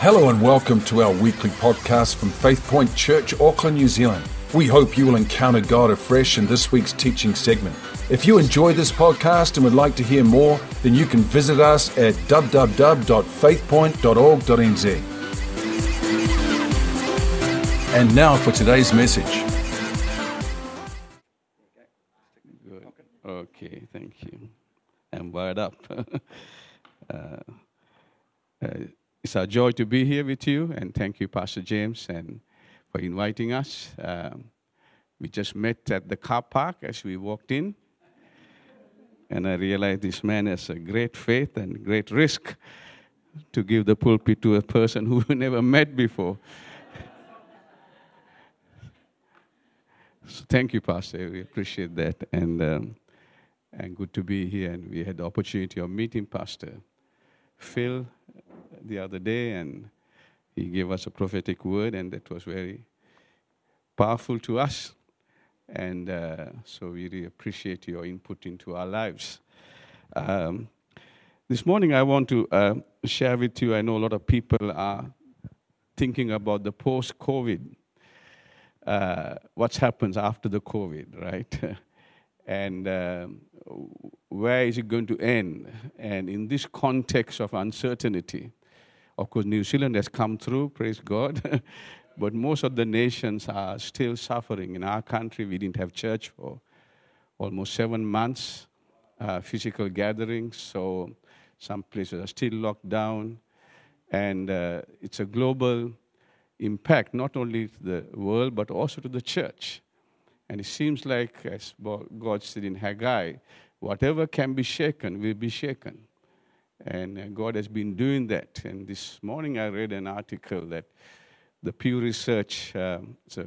Hello and welcome to our weekly podcast from Faith Point Church, Auckland, New Zealand. We hope you will encounter God afresh in this week's teaching segment. If you enjoy this podcast and would like to hear more, then you can visit us at www.faithpoint.org.nz. And now for today's message. Good. Okay, thank you. I'm wired up. uh, uh, it's our joy to be here with you, and thank you, Pastor James, and for inviting us. Um, we just met at the car park as we walked in, and I realized this man has a great faith and great risk to give the pulpit to a person who we never met before. so thank you, Pastor. We appreciate that, and um, and good to be here. And we had the opportunity of meeting Pastor Phil the other day, and he gave us a prophetic word, and that was very powerful to us. And uh, so we really appreciate your input into our lives. Um, this morning, I want to uh, share with you. I know a lot of people are thinking about the post COVID, uh, what happens after the COVID, right? and um, where is it going to end? And in this context of uncertainty, of course, New Zealand has come through, praise God, but most of the nations are still suffering. In our country, we didn't have church for almost seven months, uh, physical gatherings, so some places are still locked down. And uh, it's a global impact, not only to the world, but also to the church. And it seems like, as God said in Haggai, whatever can be shaken will be shaken. And uh, God has been doing that. And this morning I read an article that the Pew Research um, a, uh,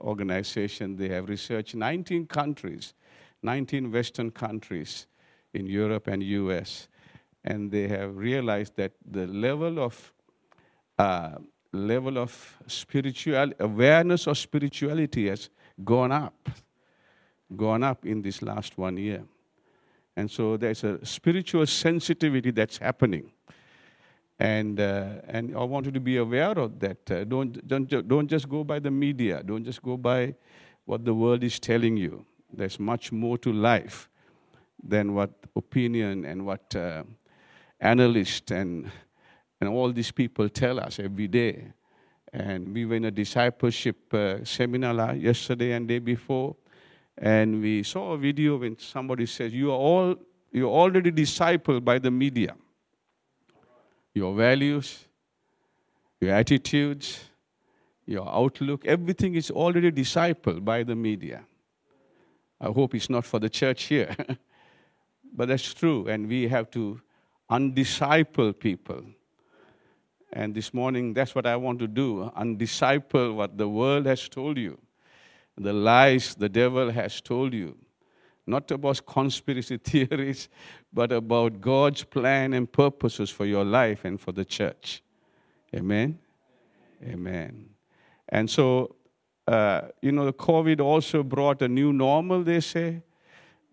organization, they have researched 19 countries, 19 Western countries in Europe and US. And they have realized that the level of uh, level of spiritual awareness of spirituality has gone up, gone up in this last one year. And so there's a spiritual sensitivity that's happening. And, uh, and I want you to be aware of that. Uh, don't, don't, don't just go by the media, don't just go by what the world is telling you. There's much more to life than what opinion and what uh, analysts and, and all these people tell us every day. And we were in a discipleship uh, seminar yesterday and day before, and we saw a video when somebody says, "You are all you're already discipled by the media. Your values, your attitudes, your outlook, everything is already discipled by the media." I hope it's not for the church here, but that's true, and we have to undisciple people and this morning, that's what I want to do undisciple what the world has told you, the lies the devil has told you. Not about conspiracy theories, but about God's plan and purposes for your life and for the church. Amen? Amen. And so, uh, you know, the COVID also brought a new normal, they say,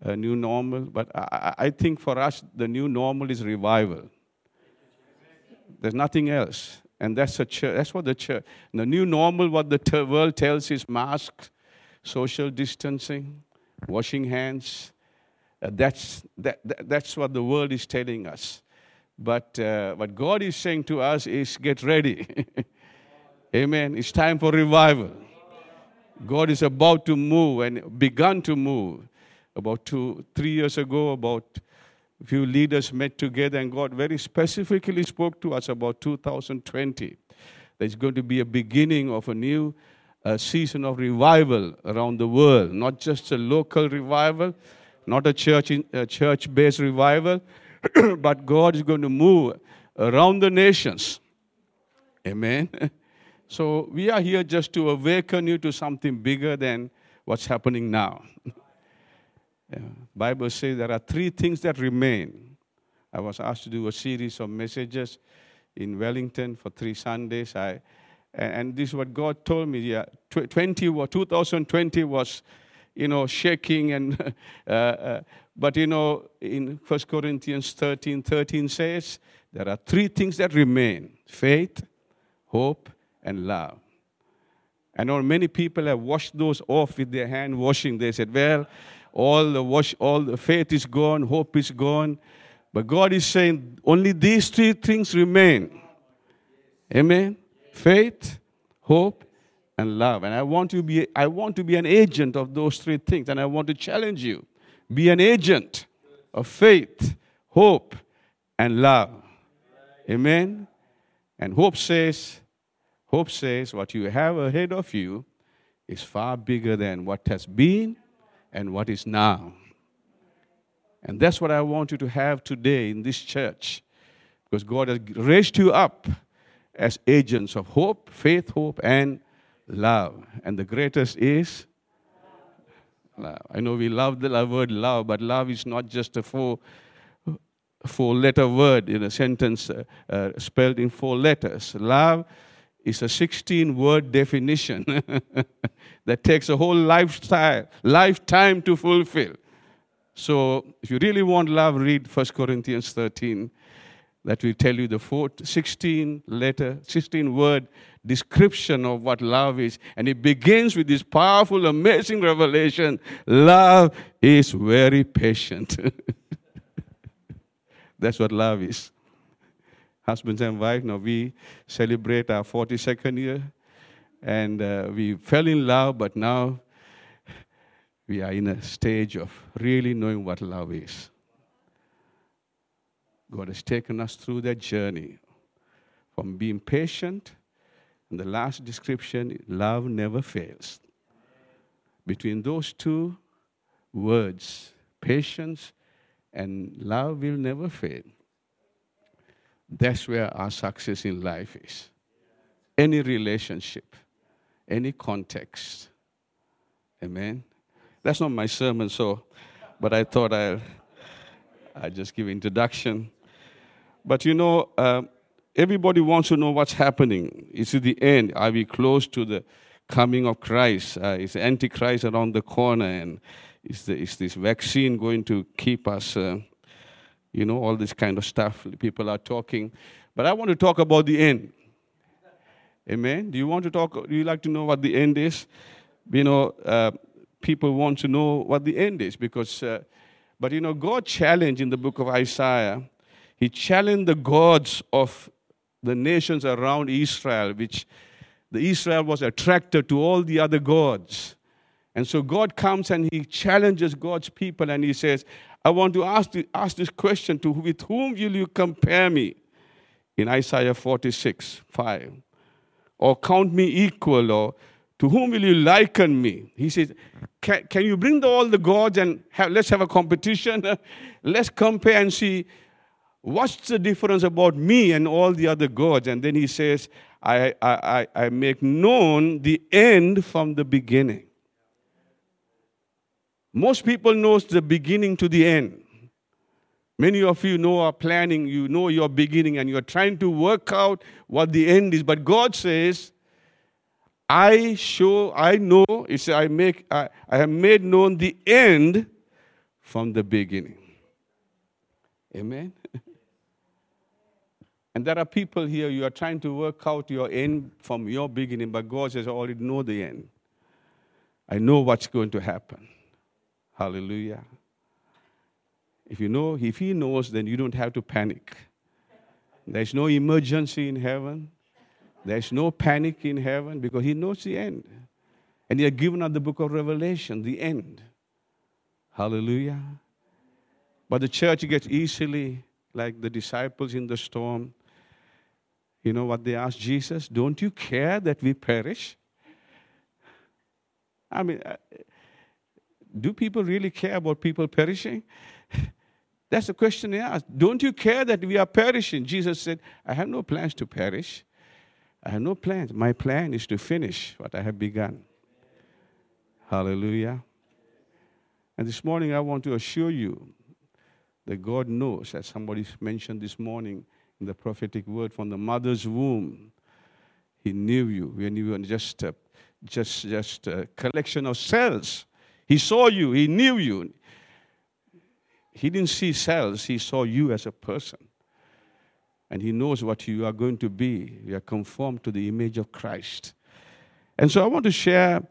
a new normal. But I, I think for us, the new normal is revival. There's nothing else. And that's, a church, that's what the church, the new normal, what the world tells is masks, social distancing, washing hands. Uh, that's, that, that, that's what the world is telling us. But uh, what God is saying to us is get ready. Amen. It's time for revival. God is about to move and begun to move. About two, three years ago, about a few leaders met together, and God very specifically spoke to us about 2020. There's going to be a beginning of a new uh, season of revival around the world, not just a local revival, not a church in, a church-based revival, but God is going to move around the nations. Amen. So we are here just to awaken you to something bigger than what's happening now. Yeah. Bible says there are three things that remain. I was asked to do a series of messages in Wellington for three Sundays. I, and this is what God told me. Yeah, 20, 2020 was, you know, shaking and, uh, uh, but you know, in 1 Corinthians 13, 13 says there are three things that remain: faith, hope, and love. I know many people have washed those off with their hand washing. They said, well, all the wash, all the faith is gone, hope is gone. But God is saying only these three things remain. Amen. Faith, hope, and love. And I want to be I want to be an agent of those three things. And I want to challenge you. Be an agent of faith, hope, and love. Amen. And hope says, hope says what you have ahead of you is far bigger than what has been and what is now. And that's what I want you to have today in this church. Because God has raised you up as agents of hope, faith, hope, and love. And the greatest is love. I know we love the word love, but love is not just a four, four letter word in a sentence uh, uh, spelled in four letters. Love is a 16 word definition that takes a whole lifestyle, lifetime to fulfill. So, if you really want love, read 1 Corinthians 13. That will tell you the four, 16 letter, 16 word description of what love is. And it begins with this powerful, amazing revelation love is very patient. That's what love is husbands and wife. Now we celebrate our 42nd year, and uh, we fell in love, but now we are in a stage of really knowing what love is. God has taken us through that journey from being patient, and the last description, love never fails. Between those two words, patience and love will never fail. That's where our success in life is. Any relationship, any context. Amen. That's not my sermon, so, but I thought I'll, i just give introduction. But you know, uh, everybody wants to know what's happening. Is it the end? Are we close to the coming of Christ? Uh, is the Antichrist around the corner? And is, the, is this vaccine going to keep us? Uh, you know, all this kind of stuff people are talking. But I want to talk about the end. Amen. Do you want to talk? Do you like to know what the end is? You know, uh, people want to know what the end is because, uh, but you know, God challenged in the book of Isaiah, He challenged the gods of the nations around Israel, which the Israel was attracted to all the other gods. And so God comes and He challenges God's people and He says, I want to ask, ask this question to with whom will you compare me? In Isaiah 46, 5. Or count me equal, or to whom will you liken me? He says, Can, can you bring the, all the gods and have, let's have a competition? let's compare and see what's the difference about me and all the other gods. And then he says, I, I, I make known the end from the beginning. Most people knows the beginning to the end. Many of you know are planning, you know your beginning, and you're trying to work out what the end is. But God says, I show, I know, said, I make I, I have made known the end from the beginning. Amen. And there are people here, you are trying to work out your end from your beginning, but God says, I already know the end. I know what's going to happen. Hallelujah. If you know, if he knows, then you don't have to panic. There's no emergency in heaven. There's no panic in heaven because he knows the end. And he had given us the book of Revelation, the end. Hallelujah. But the church gets easily, like the disciples in the storm, you know what they asked Jesus? Don't you care that we perish? I mean, uh, do people really care about people perishing? That's the question they asked. Don't you care that we are perishing? Jesus said, I have no plans to perish. I have no plans. My plan is to finish what I have begun. Hallelujah. And this morning, I want to assure you that God knows, as somebody mentioned this morning in the prophetic word from the mother's womb, He knew you when you were just a, just, just a collection of cells he saw you, he knew you. He didn't see cells, he saw you as a person. and He knows what you are going to be. You are conformed to the image of Christ. And so I want to share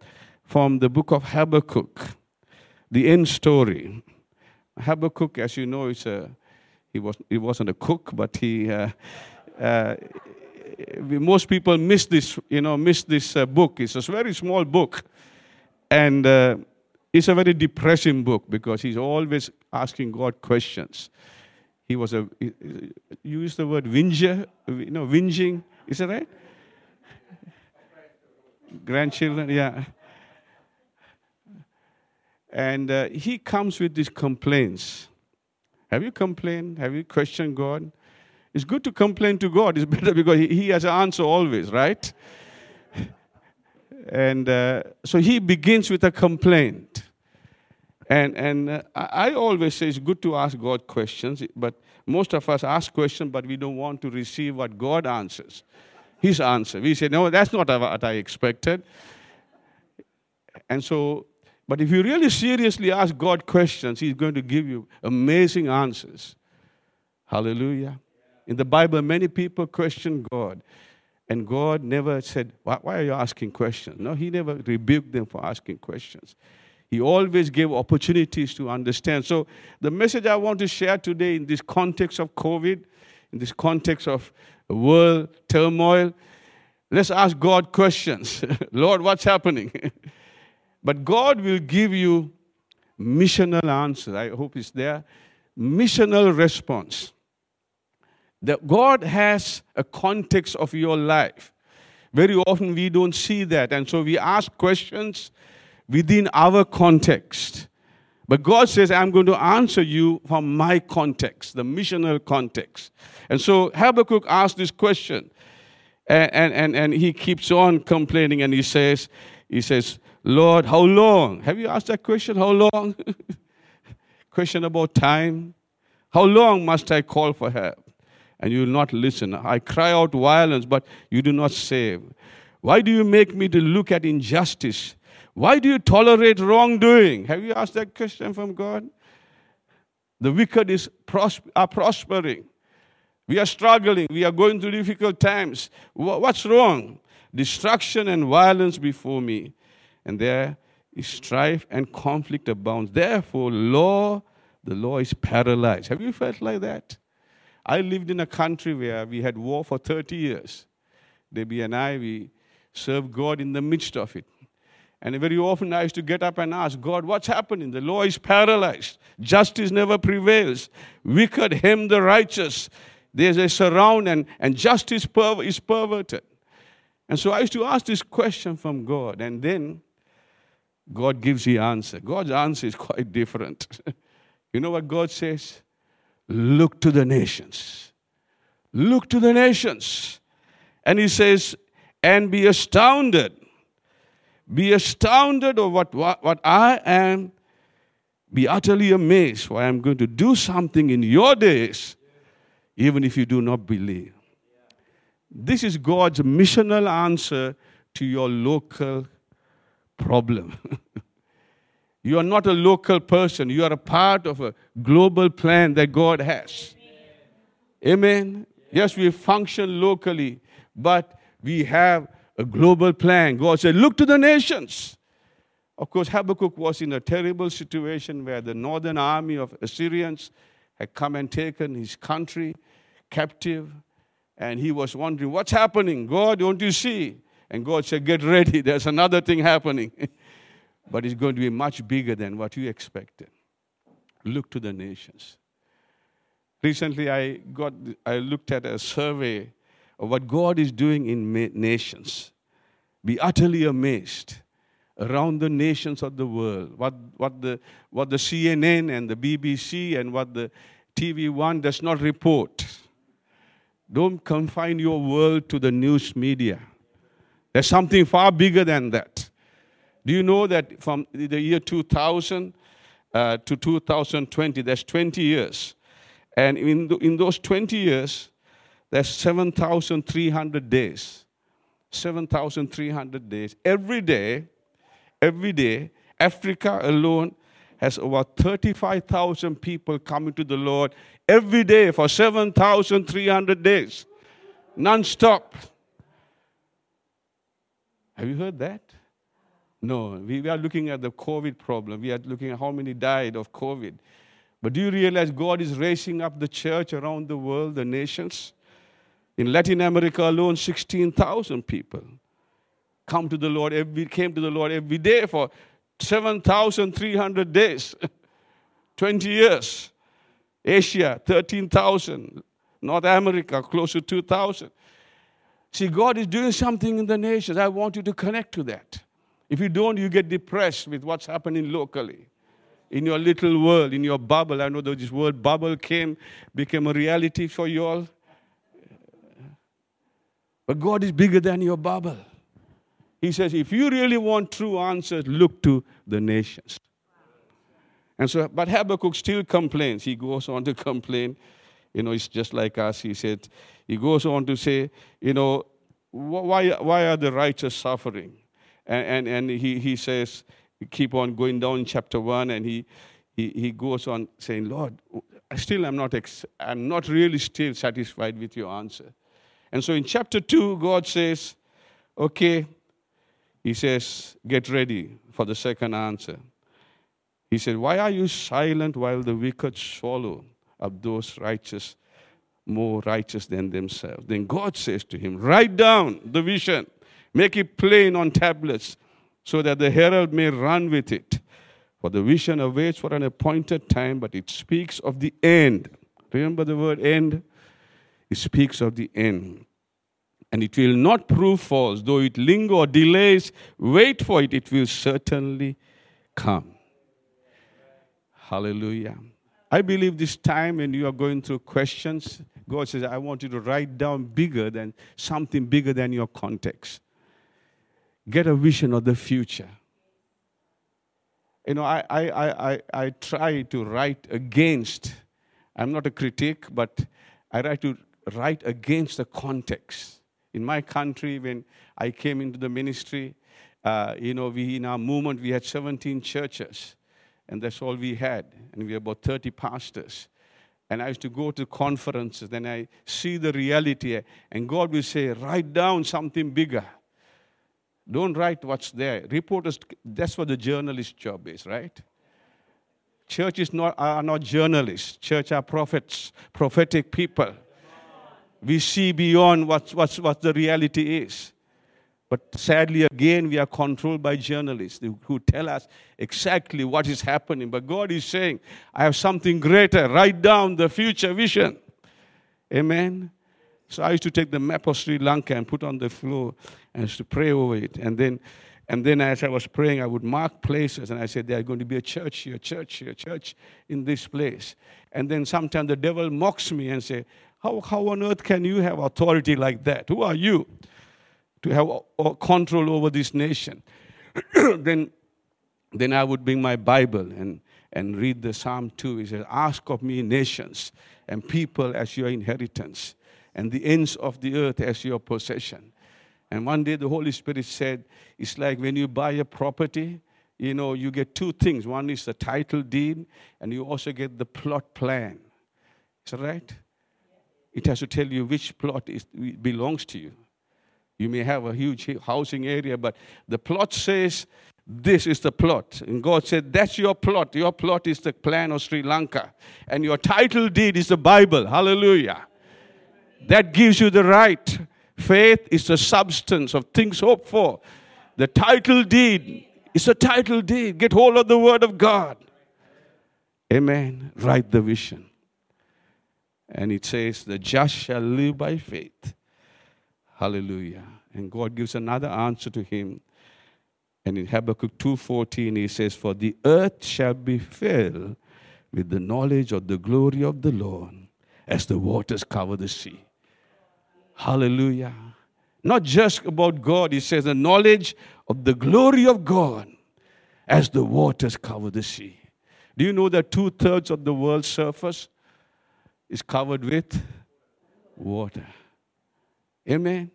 from the book of Habakkuk, the end story. Habakkuk, as you know, is a he was he wasn't a cook, but he. Uh, uh, most people miss this, you know, miss this uh, book. It's a very small book, and uh, it's a very depressing book because he's always asking God questions. He was a, you use the word whinger, you know, whinging, is that right? Grandchildren, yeah. And uh, he comes with these complaints. Have you complained? Have you questioned God? It's good to complain to God. It's better because he, has an answer always, right? And uh, so he begins with a complaint. And, and uh, I always say it's good to ask God questions, but most of us ask questions, but we don't want to receive what God answers. His answer. We say, no, that's not what I expected. And so, but if you really seriously ask God questions, He's going to give you amazing answers. Hallelujah. In the Bible, many people question God. And God never said, Why, are you asking questions? No, He never rebuked them for asking questions. He always gave opportunities to understand. So, the message I want to share today in this context of COVID, in this context of world turmoil, let's ask God questions. Lord, what's happening? but God will give you missional answer. I hope it's there. Missional response. That God has a context of your life. Very often we don't see that, and so we ask questions within our context. But God says, I'm going to answer you from my context, the missional context. And so Habakkuk asked this question, and, and, and, and he keeps on complaining, and he says, he says, Lord, how long? Have you asked that question? How long? question about time. How long must I call for help? and you will not listen. I cry out violence, but you do not save. Why do you make me to look at injustice? Why do you tolerate wrongdoing? Have you asked that question from God? The wicked is pros- are prospering. We are struggling. We are going through difficult times. What's wrong? Destruction and violence before me. And there is strife and conflict abounds. Therefore, law, the law is paralyzed. Have you felt like that? I lived in a country where we had war for 30 years. Debbie and I, we served God in the midst of it. And very often I used to get up and ask, God, what's happening? The law is paralyzed. Justice never prevails. Wicked hem the righteous. There's a surround and, and justice per- is perverted. And so I used to ask this question from God. And then God gives the answer. God's answer is quite different. you know what God says? Look to the nations. Look to the nations. And he says, and be astounded. Be astounded of what, what, what I am. Be utterly amazed, for I am going to do something in your days, even if you do not believe. This is God's missional answer to your local problem. You are not a local person. You are a part of a global plan that God has. Amen. Yes, we function locally, but we have a global plan. God said, Look to the nations. Of course, Habakkuk was in a terrible situation where the northern army of Assyrians had come and taken his country captive. And he was wondering, What's happening? God, don't you see? And God said, Get ready, there's another thing happening. but it's going to be much bigger than what you expected. Look to the nations. Recently, I, got, I looked at a survey of what God is doing in nations. Be utterly amazed around the nations of the world. What, what, the, what the CNN and the BBC and what the TV1 does not report. Don't confine your world to the news media. There's something far bigger than that. Do you know that from the year 2000 uh, to 2020, there's 20 years. And in, the, in those 20 years, there's 7,300 days. 7,300 days. Every day, every day, Africa alone has over 35,000 people coming to the Lord every day for 7,300 days, non stop. Have you heard that? No, we are looking at the COVID problem. We are looking at how many died of COVID. But do you realize God is raising up the church around the world, the nations? In Latin America alone, 16,000 people come to the Lord every, came to the Lord every day for 7,300 days, 20 years. Asia, 13,000. North America, close to 2,000. See, God is doing something in the nations. I want you to connect to that. If you don't, you get depressed with what's happening locally. In your little world, in your bubble. I know that this word bubble came, became a reality for you all. But God is bigger than your bubble. He says, if you really want true answers, look to the nations. And so, but Habakkuk still complains. He goes on to complain. You know, it's just like us. He said, he goes on to say, you know, why, why are the righteous suffering? And, and, and he, he says, keep on going down chapter 1, and he, he, he goes on saying, Lord, I still am not, ex- I'm not really still satisfied with your answer. And so in chapter 2, God says, okay, he says, get ready for the second answer. He said, Why are you silent while the wicked swallow up those righteous, more righteous than themselves? Then God says to him, Write down the vision Make it plain on tablets so that the herald may run with it. For the vision awaits for an appointed time, but it speaks of the end. Remember the word end? It speaks of the end. And it will not prove false, though it linger or delays, wait for it, it will certainly come. Hallelujah. I believe this time when you are going through questions, God says, I want you to write down bigger than something bigger than your context get a vision of the future. You know, I, I, I, I, try to write against, I'm not a critic, but I try to write against the context. In my country, when I came into the ministry, uh, you know, we in our movement, we had 17 churches, and that's all we had. And we had about 30 pastors. And I used to go to conferences, then I see the reality, and God will say, write down something bigger. Don't write what's there. Reporters, that's what the journalist job is, right? Churches not, are not journalists. Church are prophets, prophetic people. We see beyond what, what's, what the reality is. But sadly, again, we are controlled by journalists who tell us exactly what is happening. But God is saying, I have something greater. Write down the future vision. Amen. So I used to take the map of Sri Lanka and put on the floor and used to pray over it. And then, and then as I was praying, I would mark places and I said, There's going to be a church here, church here, church in this place. And then sometimes the devil mocks me and say, how, how on earth can you have authority like that? Who are you to have control over this nation? then, then I would bring my Bible and, and read the Psalm 2. He says, Ask of me nations and people as your inheritance and the ends of the earth as your possession. And one day the Holy Spirit said, It's like when you buy a property, you know, you get two things. One is the title deed, and you also get the plot plan. Is that right? It has to tell you which plot is, belongs to you. You may have a huge housing area, but the plot says this is the plot. And God said, That's your plot. Your plot is the plan of Sri Lanka. And your title deed is the Bible. Hallelujah. That gives you the right. Faith is the substance of things hoped for. The title deed is a title deed. Get hold of the word of God. Amen. Write the vision. And it says, The just shall live by faith. Hallelujah. And God gives another answer to him. And in Habakkuk 2:14 he says, For the earth shall be filled with the knowledge of the glory of the Lord as the waters cover the sea. Hallelujah. Not just about God, he says, the knowledge of the glory of God as the waters cover the sea. Do you know that two thirds of the world's surface is covered with water? Amen.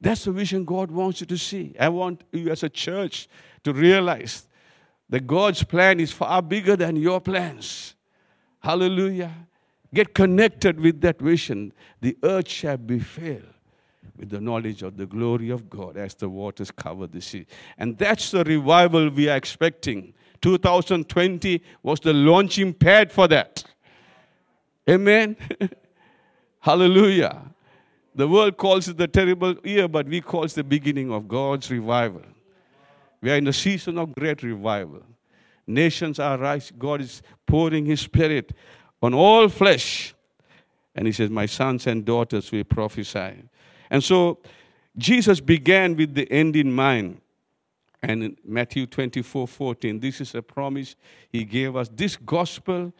That's the vision God wants you to see. I want you as a church to realize that God's plan is far bigger than your plans. Hallelujah. Get connected with that vision. The earth shall be filled with the knowledge of the glory of God as the waters cover the sea. And that's the revival we are expecting. 2020 was the launching pad for that. Amen. Hallelujah. The world calls it the terrible year, but we call it the beginning of God's revival. We are in a season of great revival. Nations are rising. God is pouring His Spirit on all flesh. And He says, My sons and daughters will prophesy. And so Jesus began with the end in mind. And in Matthew 24 14, this is a promise He gave us. This gospel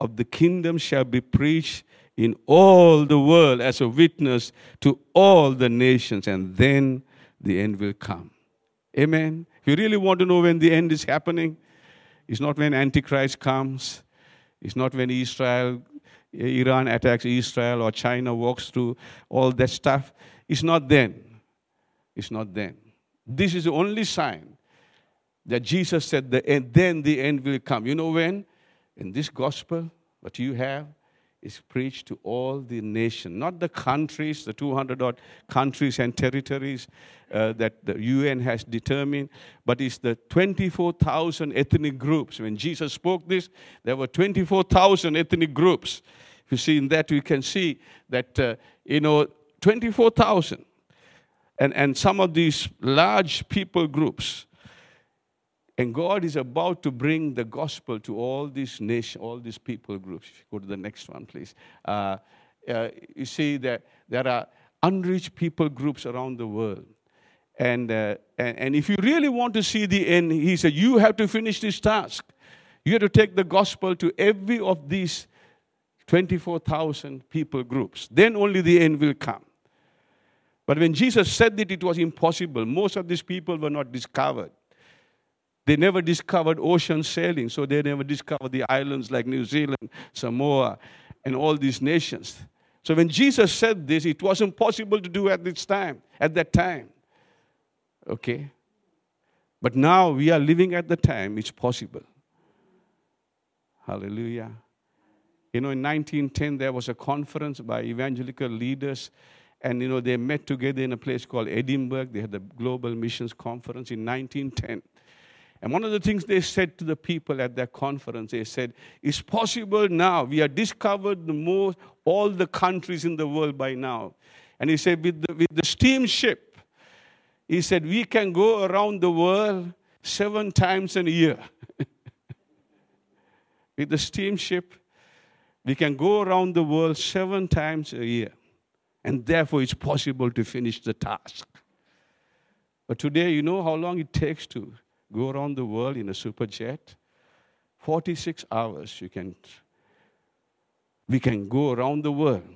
of the kingdom shall be preached in all the world as a witness to all the nations, and then the end will come. Amen. If you really want to know when the end is happening, it's not when Antichrist comes, it's not when Israel, Iran attacks Israel or China walks through all that stuff. It's not then. It's not then. This is the only sign that Jesus said, the end, then the end will come. You know when? In this gospel, what you have, is preached to all the nation, not the countries, the 200 odd countries and territories uh, that the UN has determined, but it's the 24,000 ethnic groups. When Jesus spoke this, there were 24,000 ethnic groups. If you see in that, you can see that, uh, you know, 24,000. And, and some of these large people groups and God is about to bring the gospel to all these nations, all these people groups. Go to the next one, please. Uh, uh, you see that there are unreached people groups around the world. And, uh, and, and if you really want to see the end, he said, you have to finish this task. You have to take the gospel to every of these 24,000 people groups. Then only the end will come. But when Jesus said that it was impossible, most of these people were not discovered. They never discovered ocean sailing, so they never discovered the islands like New Zealand, Samoa, and all these nations. So when Jesus said this, it wasn't possible to do at this time, at that time. Okay? But now we are living at the time it's possible. Hallelujah. You know, in 1910, there was a conference by evangelical leaders, and you know, they met together in a place called Edinburgh. They had the Global Missions Conference in 1910. And one of the things they said to the people at that conference, they said, It's possible now. We have discovered the most, all the countries in the world by now. And he said, with the, with the steamship, he said, we can go around the world seven times a year. with the steamship, we can go around the world seven times a year. And therefore, it's possible to finish the task. But today, you know how long it takes to go around the world in a super jet. 46 hours you can we can go around the world.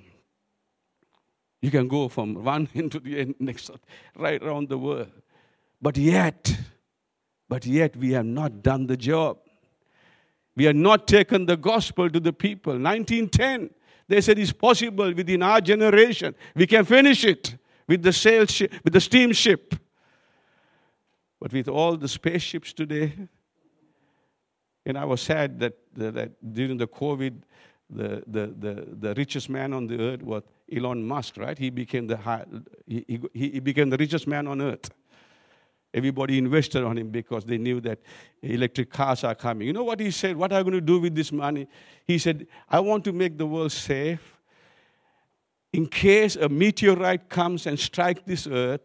You can go from one end to the end, next, right around the world. But yet, but yet we have not done the job. We have not taken the gospel to the people. 1910, they said it's possible within our generation. We can finish it with the sail ship, with the steamship. But with all the spaceships today, and I was sad that, that during the COVID, the, the, the, the richest man on the earth was Elon Musk, right? He became the, high, he, he, he became the richest man on earth. Everybody invested on him because they knew that electric cars are coming. You know what he said? What are you going to do with this money? He said, I want to make the world safe. In case a meteorite comes and strikes this earth,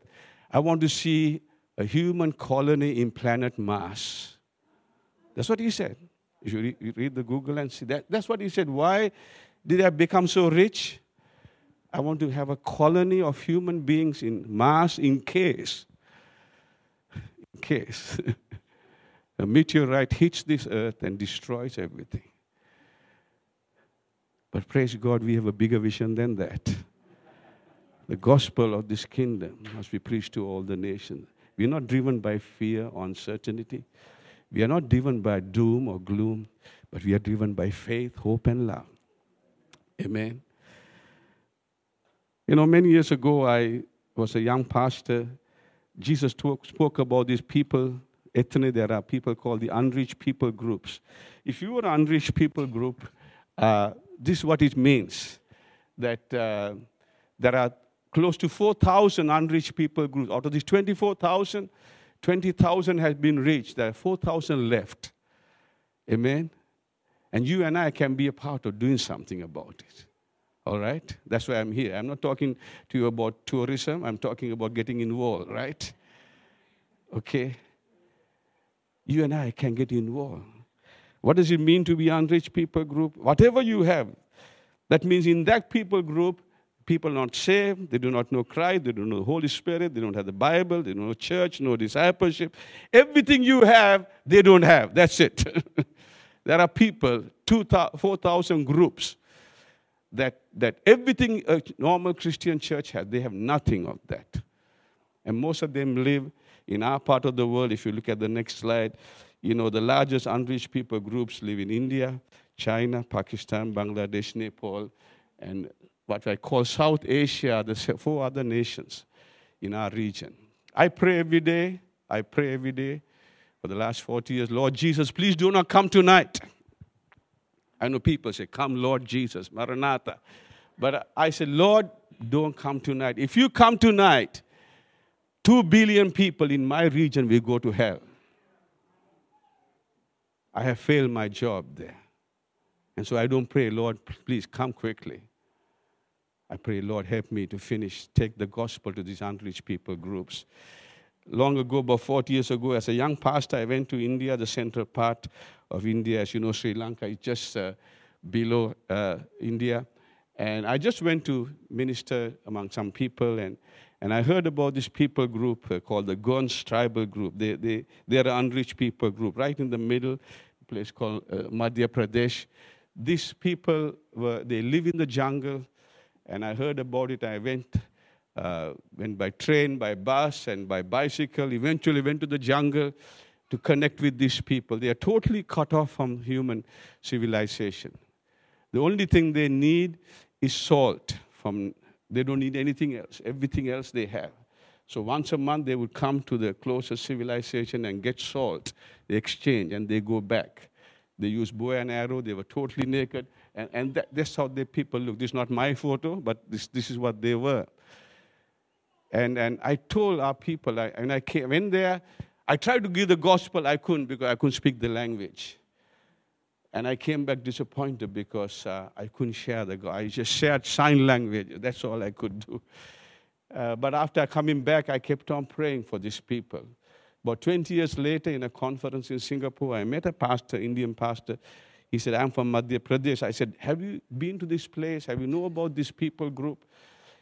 I want to see a human colony in planet Mars. That's what he said. If you read the Google and see that, that's what he said. Why did I become so rich? I want to have a colony of human beings in Mars in case, in case a meteorite hits this earth and destroys everything. But praise God, we have a bigger vision than that. The gospel of this kingdom must be preached to all the nations. We're not driven by fear or uncertainty. We are not driven by doom or gloom, but we are driven by faith, hope, and love. Amen. You know, many years ago, I was a young pastor. Jesus talk, spoke about these people ethnic, there are people called the unreached people groups. If you are an unreached people group, uh, this is what it means that uh, there are close to 4,000 unreached people groups. Out of these 24,000, 20,000 has been reached. There are 4,000 left. Amen? And you and I can be a part of doing something about it. All right? That's why I'm here. I'm not talking to you about tourism, I'm talking about getting involved, right? Okay? You and I can get involved. What does it mean to be unreached people group? Whatever you have, that means in that people group, people not saved, they do not know Christ, they don't know the Holy Spirit, they don't have the Bible, they don't know church, no discipleship. Everything you have, they don't have. That's it. there are people, 4,000 groups, that, that everything a normal Christian church has, they have nothing of that. And most of them live in our part of the world. If you look at the next slide, you know, the largest unreached people groups live in India, China, Pakistan, Bangladesh, Nepal, and what I call South Asia, the four other nations in our region. I pray every day. I pray every day for the last 40 years. Lord Jesus, please do not come tonight. I know people say, Come, Lord Jesus, Maranatha. But I said, Lord, don't come tonight. If you come tonight, two billion people in my region will go to hell. I have failed my job there. And so I don't pray, Lord, please come quickly. I pray, Lord, help me to finish, take the gospel to these unreached people groups. Long ago, about 40 years ago, as a young pastor, I went to India, the central part of India. As you know, Sri Lanka is just uh, below uh, India. And I just went to minister among some people, and, and I heard about this people group uh, called the Gonds tribal group. They, they, they're an unreached people group, right in the middle, place called uh, Madhya Pradesh. These people, were, they live in the jungle and I heard about it. I went, uh, went by train, by bus, and by bicycle. Eventually, went to the jungle to connect with these people. They are totally cut off from human civilization. The only thing they need is salt. From they don't need anything else. Everything else they have. So once a month they would come to the closest civilization and get salt. They exchange and they go back. They use bow and arrow. They were totally naked. And, and that, that's how the people look. This is not my photo, but this, this is what they were. And, and I told our people, I, and I came in there, I tried to give the gospel, I couldn't because I couldn't speak the language. And I came back disappointed because uh, I couldn't share the gospel. I just shared sign language. That's all I could do. Uh, but after coming back, I kept on praying for these people. About 20 years later, in a conference in Singapore, I met a pastor, Indian pastor. He said, I'm from Madhya Pradesh. I said, Have you been to this place? Have you know about this people group?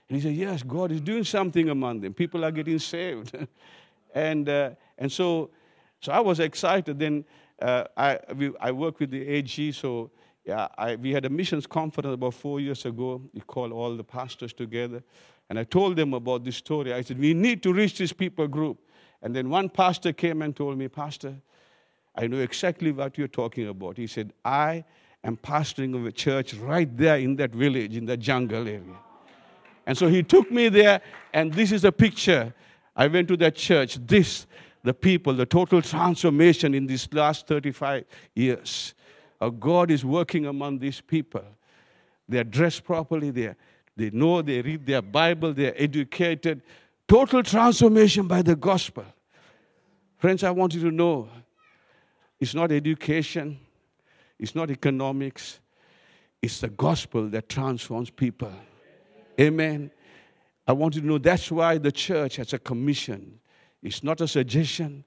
And he said, Yes, God is doing something among them. People are getting saved. and, uh, and so, so I was excited. Then uh, I, we, I work with the AG, so yeah, I, we had a missions conference about four years ago. We called all the pastors together. And I told them about this story. I said, We need to reach this people group. And then one pastor came and told me, Pastor, I know exactly what you're talking about. He said, I am pastoring of a church right there in that village, in the jungle area. And so he took me there, and this is a picture. I went to that church. This, the people, the total transformation in these last 35 years. Uh, God is working among these people. They are dressed properly, they, are, they know, they read their Bible, they are educated. Total transformation by the gospel. Friends, I want you to know it's not education, it's not economics, it's the gospel that transforms people. Amen. I want you to know that's why the church has a commission. It's not a suggestion,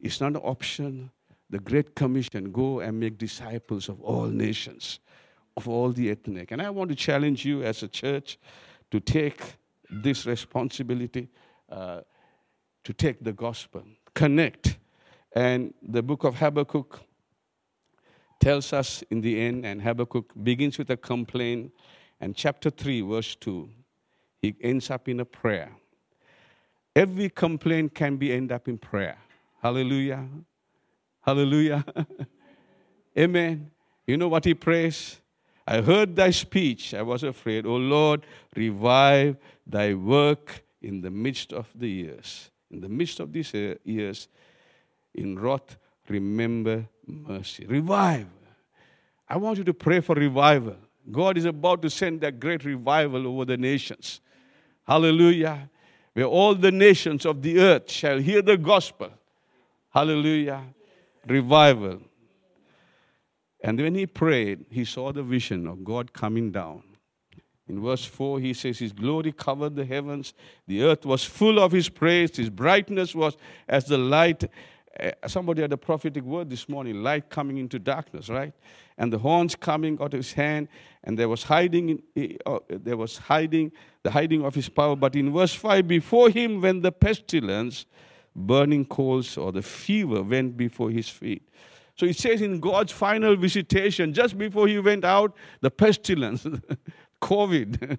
it's not an option. The Great Commission go and make disciples of all nations, of all the ethnic. And I want to challenge you as a church to take this responsibility, uh, to take the gospel, connect and the book of Habakkuk tells us in the end, and Habakkuk begins with a complaint, and chapter 3, verse 2, he ends up in a prayer. Every complaint can be end up in prayer. Hallelujah. Hallelujah. Amen. You know what he prays? I heard thy speech. I was afraid. O Lord, revive thy work in the midst of the years. In the midst of these uh, years, in wrath, remember mercy. Revive. I want you to pray for revival. God is about to send that great revival over the nations. Hallelujah. Where all the nations of the earth shall hear the gospel. Hallelujah. Revival. And when he prayed, he saw the vision of God coming down. In verse 4, he says, His glory covered the heavens. The earth was full of His praise. His brightness was as the light. Uh, somebody had a prophetic word this morning light coming into darkness, right? And the horns coming out of His hand, and there was hiding, in, uh, there was hiding, the hiding of His power. But in verse 5, before Him went the pestilence, burning coals, or the fever went before His feet. So it says in God's final visitation, just before he went out, the pestilence, COVID,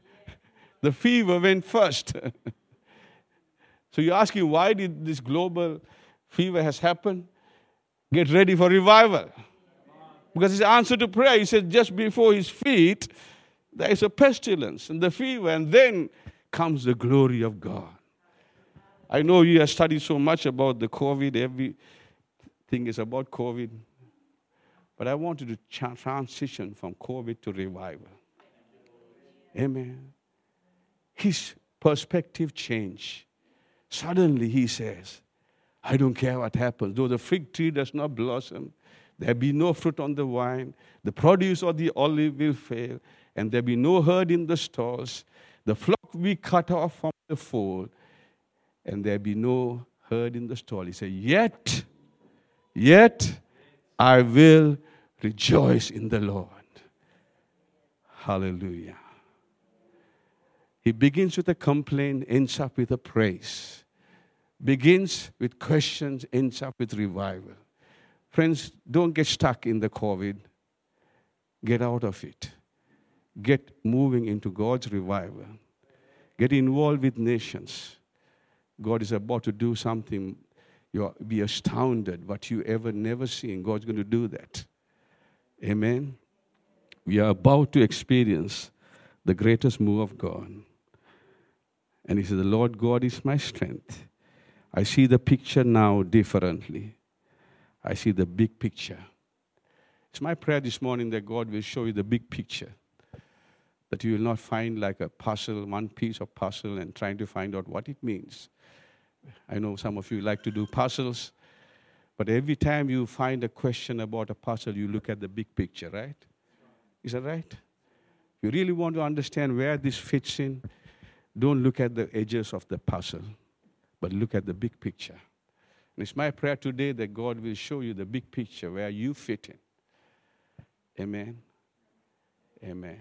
the fever went first. so you're asking why did this global fever has happened? Get ready for revival. Because his answer to prayer, he said, just before his feet, there is a pestilence and the fever, and then comes the glory of God. I know you have studied so much about the COVID, every thing is about COVID. But I wanted to transition from COVID to revival. Amen. His perspective changed. Suddenly he says, I don't care what happens. Though the fig tree does not blossom, there be no fruit on the vine, the produce of the olive will fail, and there be no herd in the stalls. The flock be cut off from the fold, and there be no herd in the stall. He said, Yet Yet I will rejoice in the Lord. Hallelujah. He begins with a complaint, ends up with a praise. Begins with questions, ends up with revival. Friends, don't get stuck in the COVID. Get out of it. Get moving into God's revival. Get involved with nations. God is about to do something You'll be astounded what you ever never seen. God's going to do that. Amen. We are about to experience the greatest move of God. And he said, The Lord God is my strength. I see the picture now differently. I see the big picture. It's my prayer this morning that God will show you the big picture. That you will not find like a puzzle, one piece of puzzle, and trying to find out what it means. I know some of you like to do puzzles, but every time you find a question about a puzzle, you look at the big picture, right? Is that right? If you really want to understand where this fits in, don't look at the edges of the puzzle, but look at the big picture. And it's my prayer today that God will show you the big picture where you fit in. Amen. Amen.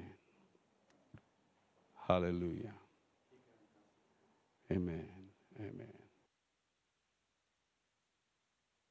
Hallelujah. Amen.